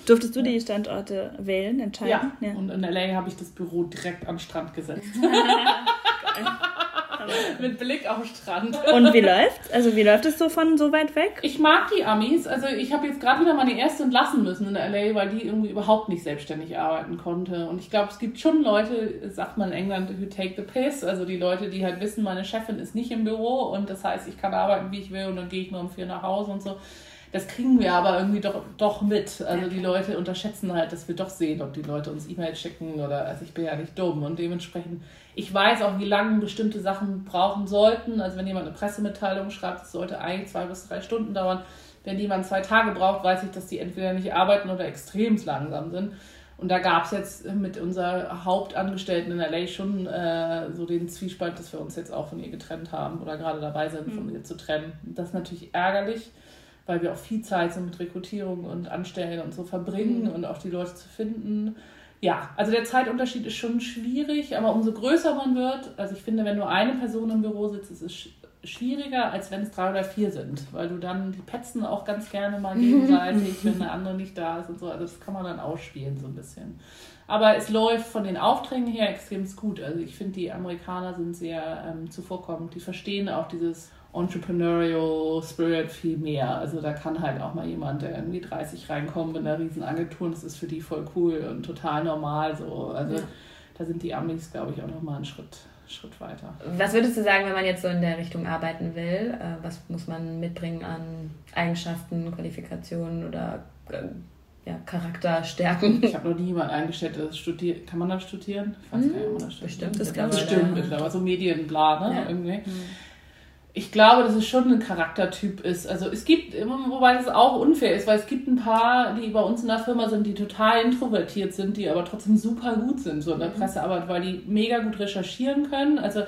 Durftest du die Standorte wählen, entscheiden? Ja. ja. Und in LA habe ich das Büro direkt am Strand gesetzt. mit Blick auf Strand. Und wie läuft's? Also wie läuft es so von so weit weg? Ich mag die Amis. Also ich habe jetzt gerade wieder meine erste entlassen müssen in LA, weil die irgendwie überhaupt nicht selbstständig arbeiten konnte. Und ich glaube, es gibt schon Leute, sagt man in England, who take the piss. Also die Leute, die halt wissen, meine Chefin ist nicht im Büro und das heißt, ich kann arbeiten, wie ich will und dann gehe ich nur um vier nach Hause und so. Das kriegen wir aber irgendwie doch, doch mit. Also die Leute unterschätzen halt, dass wir doch sehen, ob die Leute uns E-Mails schicken oder, also ich bin ja nicht dumm und dementsprechend, ich weiß auch, wie lange bestimmte Sachen brauchen sollten. Also wenn jemand eine Pressemitteilung schreibt, das sollte eigentlich zwei bis drei Stunden dauern. Wenn jemand zwei Tage braucht, weiß ich, dass die entweder nicht arbeiten oder extrem langsam sind. Und da gab es jetzt mit unserer Hauptangestellten in LA schon äh, so den Zwiespalt, dass wir uns jetzt auch von ihr getrennt haben oder gerade dabei sind, mhm. von ihr zu trennen. Das ist natürlich ärgerlich weil wir auch viel Zeit so mit Rekrutierung und Anstellen und so verbringen mhm. und auch die Leute zu finden. Ja, also der Zeitunterschied ist schon schwierig, aber umso größer man wird, also ich finde, wenn nur eine Person im Büro sitzt, ist es schwieriger, als wenn es drei oder vier sind, weil du dann, die petzen auch ganz gerne mal gegenseitig, wenn der andere nicht da ist und so, also das kann man dann ausspielen so ein bisschen. Aber es läuft von den Aufträgen her extrem gut, also ich finde, die Amerikaner sind sehr ähm, zuvorkommend, die verstehen auch dieses Entrepreneurial Spirit viel mehr. Also da kann halt auch mal jemand, der irgendwie 30 reinkommt mit einer riesen Agentur und das ist für die voll cool und total normal so. Also ja. da sind die Amis, glaube ich, auch nochmal einen Schritt, Schritt weiter. Was würdest du sagen, wenn man jetzt so in der Richtung arbeiten will? Äh, was muss man mitbringen an Eigenschaften, Qualifikationen oder äh, ja, Charakterstärken. Ich habe noch nie jemanden eingestellt, der studiert. Kann man das studieren? Ich weiß hm, gar nicht, ob man das studiert. Bestimmt, das glaube ich. Bestimmt, aber so Medienbla, ne? Ja. Irgendwie. Hm ich glaube, dass es schon ein Charaktertyp ist. Also es gibt, wobei das auch unfair ist, weil es gibt ein paar, die bei uns in der Firma sind, die total introvertiert sind, die aber trotzdem super gut sind, so in der mhm. Pressearbeit, weil die mega gut recherchieren können. Also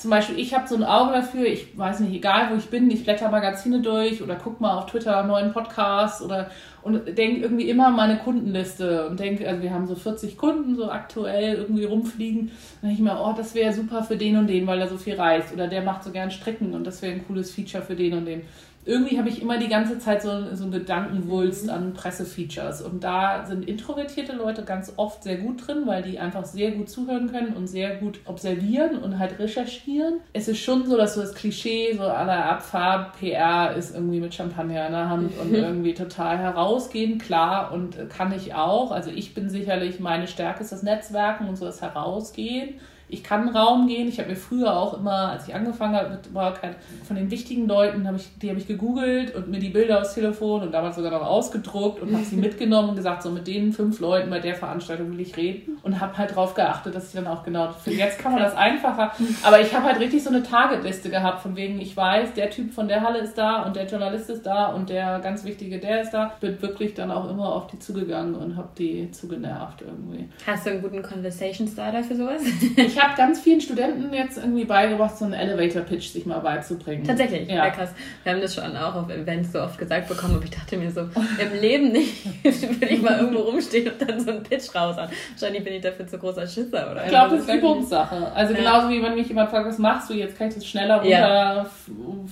zum Beispiel, ich habe so ein Auge dafür, ich weiß nicht, egal wo ich bin, ich blätter Magazine durch oder guck mal auf Twitter neuen Podcasts oder und denke irgendwie immer meine Kundenliste und denke, also wir haben so 40 Kunden so aktuell irgendwie rumfliegen. Dann denke ich mir, oh, das wäre super für den und den, weil er so viel reist oder der macht so gern Stricken und das wäre ein cooles Feature für den und den irgendwie habe ich immer die ganze Zeit so, so einen Gedankenwulst mhm. an Pressefeatures. Und da sind introvertierte Leute ganz oft sehr gut drin, weil die einfach sehr gut zuhören können und sehr gut observieren und halt recherchieren. Es ist schon so, dass so das Klischee so aller Abfahrt, PR ist irgendwie mit Champagner in der Hand und irgendwie total herausgehen, klar und kann ich auch. Also ich bin sicherlich, meine Stärke ist das Netzwerken und so das Herausgehen ich kann Raum gehen. Ich habe mir früher auch immer, als ich angefangen habe mit Wildcat, von den wichtigen Leuten, hab ich, die habe ich gegoogelt und mir die Bilder aufs Telefon und damals sogar noch ausgedruckt und habe sie mitgenommen und gesagt, so mit den fünf Leuten bei der Veranstaltung will ich reden und habe halt darauf geachtet, dass ich dann auch genau, jetzt kann man das einfacher, aber ich habe halt richtig so eine Targetliste gehabt, von wegen ich weiß, der Typ von der Halle ist da und der Journalist ist da und der ganz wichtige, der ist da. Bin wirklich dann auch immer auf die zugegangen und habe die zugenervt irgendwie. Hast du einen guten Conversation Starter für sowas? Ich habe ganz vielen Studenten jetzt irgendwie beigebracht, so einen Elevator-Pitch sich mal beizubringen. Tatsächlich, ja. ja. krass. Wir haben das schon auch auf Events so oft gesagt bekommen, aber ich dachte mir so, im Leben nicht will ich mal irgendwo rumstehen und dann so einen Pitch raushauen. Wahrscheinlich bin ich dafür zu großer Schisser, oder? Ich glaube, das ist Übungssache. Also ja. genauso wie wenn mich jemand fragt, was machst du jetzt, kann ich das schneller runter ja.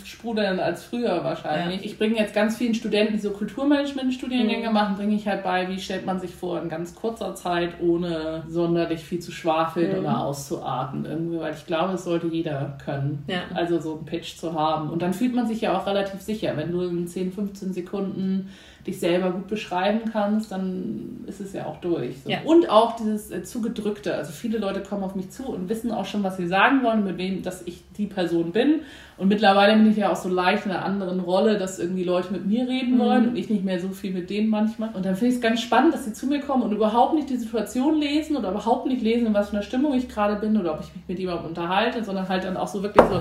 sprudeln als früher wahrscheinlich. Ich bringe jetzt ganz vielen Studenten, die so Kulturmanagement-Studiengänge mhm. machen, bringe ich halt bei, wie stellt man sich vor in ganz kurzer Zeit, ohne sonderlich viel zu schwafeln mhm. oder auszuarbeiten Arten irgendwie, weil ich glaube, es sollte jeder können. Ja. Also so einen Pitch zu haben. Und dann fühlt man sich ja auch relativ sicher. Wenn du in 10, 15 Sekunden dich selber gut beschreiben kannst, dann ist es ja auch durch. So. Ja. Und auch dieses äh, Zugedrückte. Also viele Leute kommen auf mich zu und wissen auch schon, was sie sagen wollen, mit wem, dass ich die Person bin. Und mittlerweile bin ich ja auch so leicht in einer anderen Rolle, dass irgendwie Leute mit mir reden mhm. wollen und ich nicht mehr so viel mit denen manchmal. Und dann finde ich es ganz spannend, dass sie zu mir kommen und überhaupt nicht die Situation lesen oder überhaupt nicht lesen, in was für einer Stimmung ich gerade bin oder ob ich mich mit jemandem unterhalte, sondern halt dann auch so wirklich so,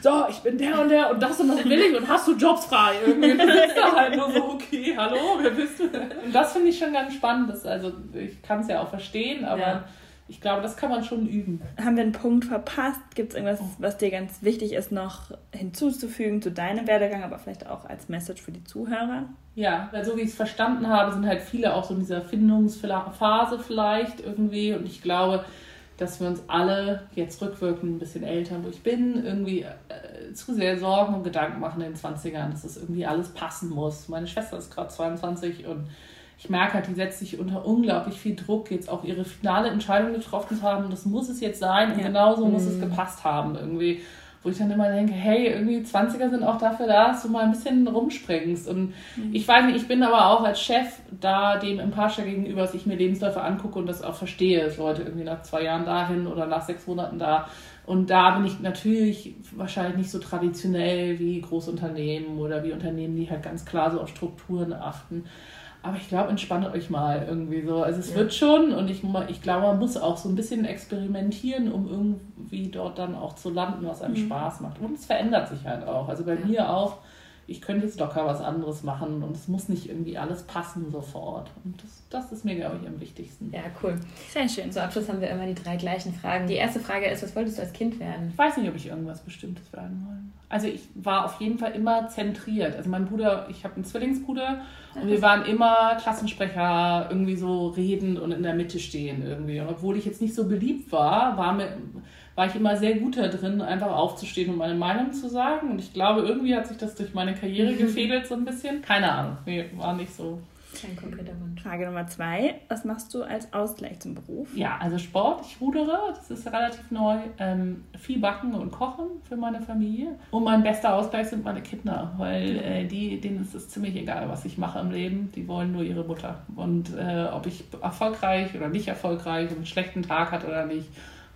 so, ich bin der und der und das und das will ich und hast du Jobs frei? Irgendwie dann sitzt da halt nur so, okay, hallo, wer bist du? Und das finde ich schon ganz spannend. Das, also ich kann es ja auch verstehen, aber ja ich glaube, das kann man schon üben. Haben wir einen Punkt verpasst? Gibt es irgendwas, was dir ganz wichtig ist, noch hinzuzufügen zu deinem Werdegang, aber vielleicht auch als Message für die Zuhörer? Ja, weil so wie ich es verstanden habe, sind halt viele auch so in dieser Findungsphase vielleicht irgendwie. Und ich glaube, dass wir uns alle jetzt rückwirkend ein bisschen älter, wo ich bin, irgendwie äh, zu sehr Sorgen und Gedanken machen in den 20ern, dass das irgendwie alles passen muss. Meine Schwester ist gerade 22 und ich merke halt, die setzt sich unter unglaublich viel Druck, jetzt auch ihre finale Entscheidung getroffen zu haben. Das muss es jetzt sein und ja. genauso mhm. muss es mhm. gepasst haben irgendwie. Wo ich dann immer denke, hey, irgendwie 20er sind auch dafür da, dass du mal ein bisschen rumspringst. Und mhm. ich weiß nicht, ich bin aber auch als Chef da dem Impascha gegenüber, dass ich mir Lebensläufe angucke und das auch verstehe, dass Leute irgendwie nach zwei Jahren dahin oder nach sechs Monaten da. Und da bin ich natürlich wahrscheinlich nicht so traditionell wie Großunternehmen oder wie Unternehmen, die halt ganz klar so auf Strukturen achten. Aber ich glaube, entspannt euch mal irgendwie so. Also es ja. wird schon und ich, ich glaube, man muss auch so ein bisschen experimentieren, um irgendwie dort dann auch zu landen, was einem mhm. Spaß macht. Und es verändert sich halt auch. Also bei ja. mir auch ich könnte jetzt locker was anderes machen und es muss nicht irgendwie alles passen sofort. Und das, das ist mir, glaube ich, am wichtigsten. Ja, cool. Sehr schön. Zum Abschluss haben wir immer die drei gleichen Fragen. Die erste Frage ist, was wolltest du als Kind werden? Ich weiß nicht, ob ich irgendwas Bestimmtes werden wollte. Also ich war auf jeden Fall immer zentriert. Also mein Bruder, ich habe einen Zwillingsbruder und wir waren immer Klassensprecher, irgendwie so redend und in der Mitte stehen irgendwie. Und obwohl ich jetzt nicht so beliebt war, war mir war ich immer sehr gut da drin, einfach aufzustehen und meine Meinung zu sagen. Und ich glaube, irgendwie hat sich das durch meine Karriere gefädelt so ein bisschen. Keine Ahnung, nee, war nicht so. Kein konkreter Wunsch. Frage Nummer zwei. Was machst du als Ausgleich zum Beruf? Ja, also Sport. Ich rudere. Das ist relativ neu. Ähm, viel backen und kochen für meine Familie. Und mein bester Ausgleich sind meine Kinder, weil äh, die, denen ist es ziemlich egal, was ich mache im Leben. Die wollen nur ihre Mutter. Und äh, ob ich erfolgreich oder nicht erfolgreich, und einen schlechten Tag hat oder nicht,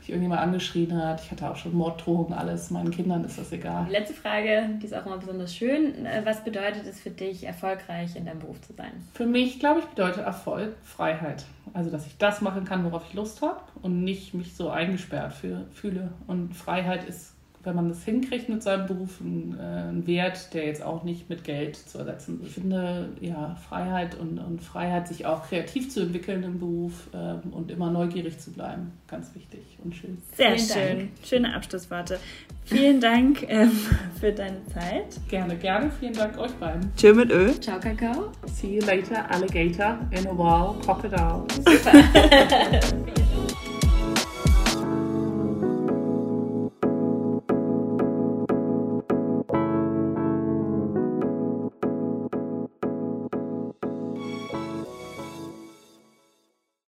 mich irgendjemand angeschrien hat. Ich hatte auch schon Morddrohungen, alles. Meinen Kindern ist das egal. Letzte Frage, die ist auch immer besonders schön. Äh, was bedeutet es für dich, erfolgreich in deinem Beruf zu sein? Für mich, glaube ich, bedeutet Erfolg Freiheit. Also, dass ich das machen kann, worauf ich Lust habe und nicht mich so eingesperrt fühle. Und Freiheit ist wenn man das hinkriegt mit seinem Beruf, ein, äh, ein, Wert, der jetzt auch nicht mit Geld zu ersetzen ist. Ich finde, ja, Freiheit und, und Freiheit, sich auch kreativ zu entwickeln im Beruf ähm, und immer neugierig zu bleiben, ganz wichtig und schön. Sehr Vielen schön. Dank. Schöne Abschlussworte. Vielen Dank ähm, für deine Zeit. Gerne, gerne. Vielen Dank euch beiden. Tschö mit Ö. Ciao, Kakao. See you later, Alligator in a while, Crocodile. Super.